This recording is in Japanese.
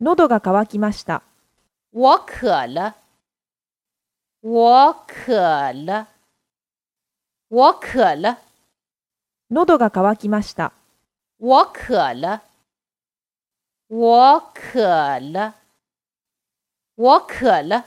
喉が渇きました。我渴了，我渴了，我渴了，喉が渇きました。我渴了，我渴了，我渴了。